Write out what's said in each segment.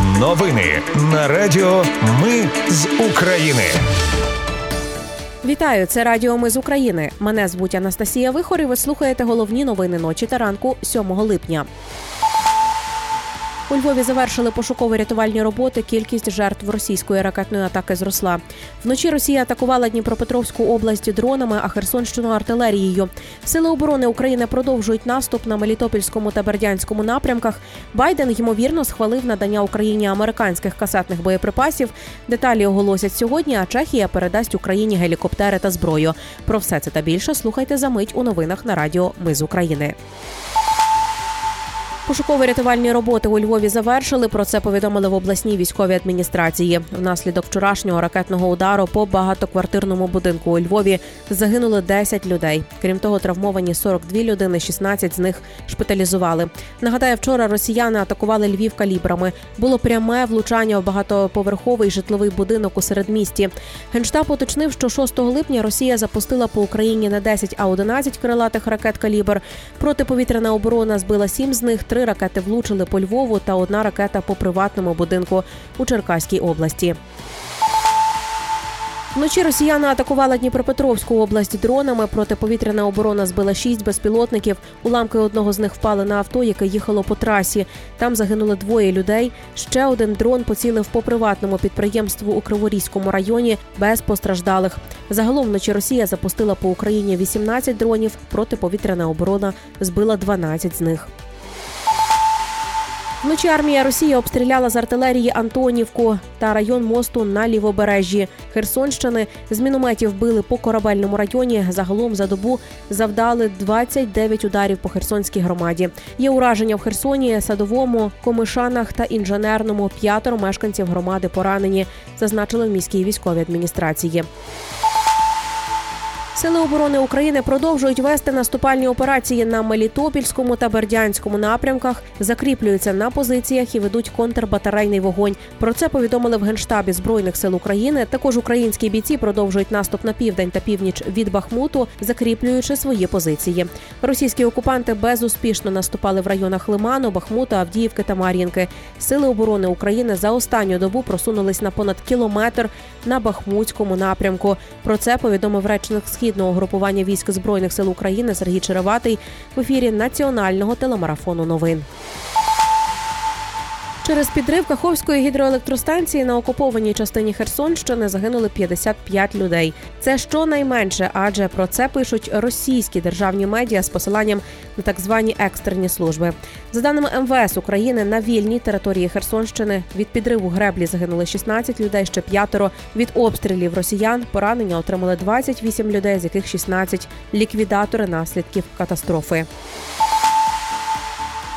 Новини на Радіо Ми з України. Вітаю, це Радіо Ми з України. Мене звуть Анастасія Вихор і Ви слухаєте головні новини ночі та ранку 7 липня. У Львові завершили пошуково-рятувальні роботи. Кількість жертв російської ракетної атаки зросла. Вночі Росія атакувала Дніпропетровську область дронами, а Херсонщину артилерією. Сили оборони України продовжують наступ на Мелітопольському та Бердянському напрямках. Байден ймовірно схвалив надання Україні американських касетних боєприпасів. Деталі оголосять сьогодні. А Чехія передасть Україні гелікоптери та зброю. Про все це та більше слухайте за мить у новинах на Радіо Ми з України. Пошуково-рятувальні роботи у Львові завершили. Про це повідомили в обласній військовій адміністрації. Внаслідок вчорашнього ракетного удару по багатоквартирному будинку у Львові загинули 10 людей. Крім того, травмовані 42 людини, 16 з них шпиталізували. Нагадаю, вчора росіяни атакували Львів калібрами. Було пряме влучання у багатоповерховий житловий будинок у середмісті. Генштаб уточнив, що 6 липня Росія запустила по Україні не 10, а 11 крилатих ракет калібр. Протиповітряна оборона збила 7 з них. Три ракети влучили по Львову та одна ракета по приватному будинку у Черкаській області. Вночі росіяни атакували Дніпропетровську область дронами. Протиповітряна оборона збила шість безпілотників. Уламки одного з них впали на авто, яке їхало по трасі. Там загинули двоє людей. Ще один дрон поцілив по приватному підприємству у Криворізькому районі без постраждалих. Загалом вночі Росія запустила по Україні 18 дронів. Протиповітряна оборона збила 12 з них. Вночі армія Росії обстріляла з артилерії Антонівку та район мосту на лівобережжі Херсонщини. З мінометів били по корабельному районі. Загалом за добу завдали 29 ударів по Херсонській громаді. Є ураження в Херсоні, садовому, комишанах та інженерному. П'ятеро мешканців громади поранені, зазначили в міській військовій адміністрації. Сили оборони України продовжують вести наступальні операції на Мелітопільському та Бердянському напрямках, закріплюються на позиціях і ведуть контрбатарейний вогонь. Про це повідомили в генштабі збройних сил України. Також українські бійці продовжують наступ на південь та північ від Бахмуту, закріплюючи свої позиції. Російські окупанти безуспішно наступали в районах Лиману, Бахмута, Авдіївки та Мар'їнки. Сили оборони України за останню добу просунулись на понад кілометр на Бахмутському напрямку. Про це повідомив речник східного групування військ збройних сил України Сергій Череватий в ефірі національного телемарафону новин. Через підрив Каховської гідроелектростанції на окупованій частині Херсонщини загинули 55 людей. Це щонайменше, адже про це пишуть російські державні медіа з посиланням на так звані екстрені служби. За даними МВС України, на вільній території Херсонщини від підриву греблі загинули 16 людей, ще п'ятеро. Від обстрілів росіян поранення отримали 28 людей, з яких 16 – ліквідатори наслідків катастрофи.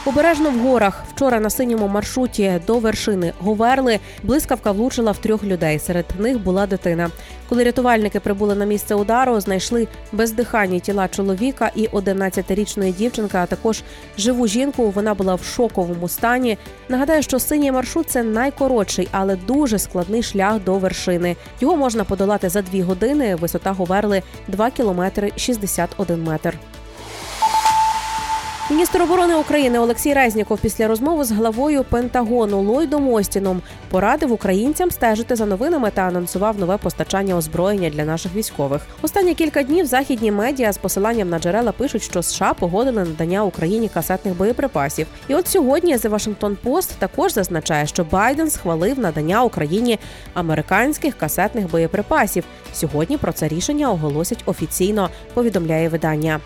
Обережно в горах вчора на синьому маршруті до вершини Говерли блискавка влучила в трьох людей. Серед них була дитина. Коли рятувальники прибули на місце удару, знайшли бездиханні тіла чоловіка і 11-річної дівчинки, а також живу жінку. Вона була в шоковому стані. Нагадаю, що синій маршрут це найкоротший, але дуже складний шлях до вершини. Його можна подолати за дві години. Висота Говерли 2 кілометри 61 метр. Міністр оборони України Олексій Резніков після розмови з главою Пентагону Ллойдом Остіном порадив українцям стежити за новинами та анонсував нове постачання озброєння для наших військових. Останні кілька днів західні медіа з посиланням на джерела пишуть, що США погодили надання Україні касетних боєприпасів. І от сьогодні The Washington Post також зазначає, що Байден схвалив надання Україні американських касетних боєприпасів. Сьогодні про це рішення оголосять офіційно. Повідомляє видання.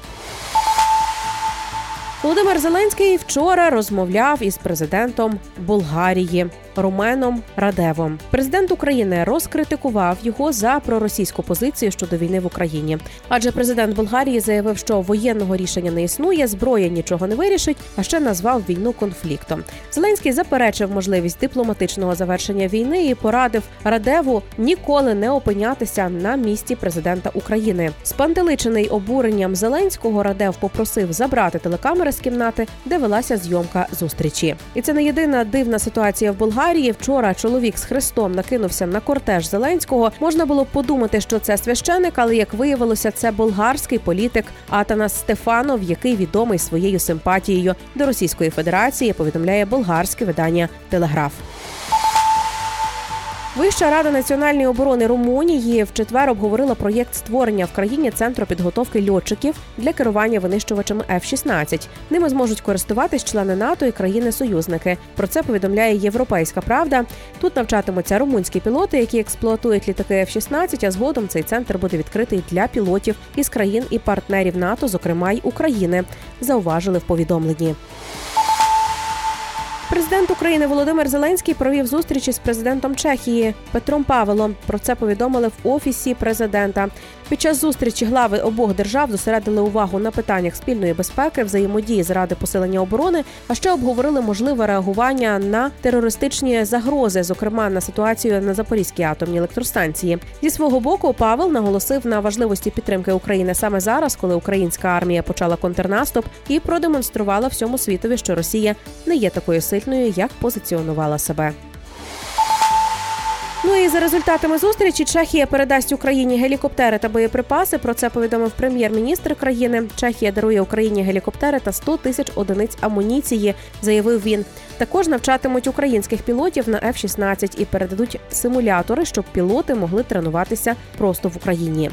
Володимир Зеленський вчора розмовляв із президентом Болгарії Руменом Радевом. Президент України розкритикував його за проросійську позицію щодо війни в Україні. Адже президент Болгарії заявив, що воєнного рішення не існує, зброя нічого не вирішить, а ще назвав війну конфліктом. Зеленський заперечив можливість дипломатичного завершення війни і порадив Радеву ніколи не опинятися на місці президента України. Спантеличений обуренням Зеленського Радев попросив забрати телекамери з кімнати, де велася зйомка зустрічі. І це не єдина дивна ситуація в Болгарії. Швейцарії вчора чоловік з хрестом накинувся на кортеж Зеленського. Можна було подумати, що це священик, але як виявилося, це болгарський політик Атанас Стефанов, який відомий своєю симпатією до Російської Федерації. Повідомляє болгарське видання Телеграф. Вища рада національної оборони Румунії в четвер обговорила проєкт створення в країні центру підготовки льотчиків для керування винищувачами F-16. Ними зможуть користуватись члени НАТО і країни-союзники. Про це повідомляє Європейська Правда. Тут навчатимуться румунські пілоти, які експлуатують літаки F-16, А згодом цей центр буде відкритий для пілотів із країн і партнерів НАТО, зокрема й України. Зауважили в повідомленні. Президент України Володимир Зеленський провів зустрічі з президентом Чехії Петром Павелом. Про це повідомили в офісі президента. Під час зустрічі глави обох держав зосередили увагу на питаннях спільної безпеки, взаємодії заради посилення оборони, а ще обговорили можливе реагування на терористичні загрози, зокрема на ситуацію на Запорізькій атомній електростанції. Зі свого боку Павел наголосив на важливості підтримки України саме зараз, коли українська армія почала контрнаступ і продемонструвала всьому світові, що Росія не є такою сильною, як позиціонувала себе. Ну і за результатами зустрічі Чехія передасть Україні гелікоптери та боєприпаси. Про це повідомив прем'єр-міністр країни. Чехія дарує Україні гелікоптери та 100 тисяч одиниць амуніції, заявив він. Також навчатимуть українських пілотів на F-16 і передадуть симулятори, щоб пілоти могли тренуватися просто в Україні.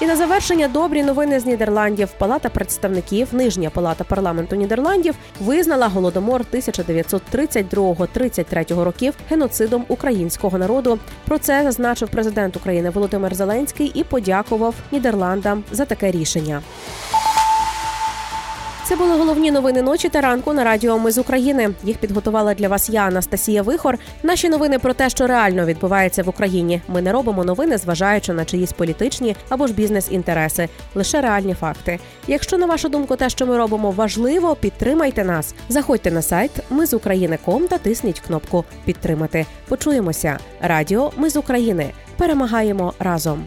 І на завершення добрі новини з Нідерландів. Палата представників, нижня палата парламенту Нідерландів, визнала голодомор 1932-33 років геноцидом українського народу. Про це зазначив президент України Володимир Зеленський і подякував Нідерландам за таке рішення. Це були головні новини ночі та ранку на радіо Ми з України. Їх підготувала для вас я, Анастасія Вихор. Наші новини про те, що реально відбувається в Україні. Ми не робимо новини, зважаючи на чиїсь політичні або ж бізнес-інтереси, лише реальні факти. Якщо на вашу думку, те, що ми робимо, важливо, підтримайте нас. Заходьте на сайт Ми з України.ком та тисніть кнопку Підтримати. Почуємося. Радіо Ми з України. Перемагаємо разом.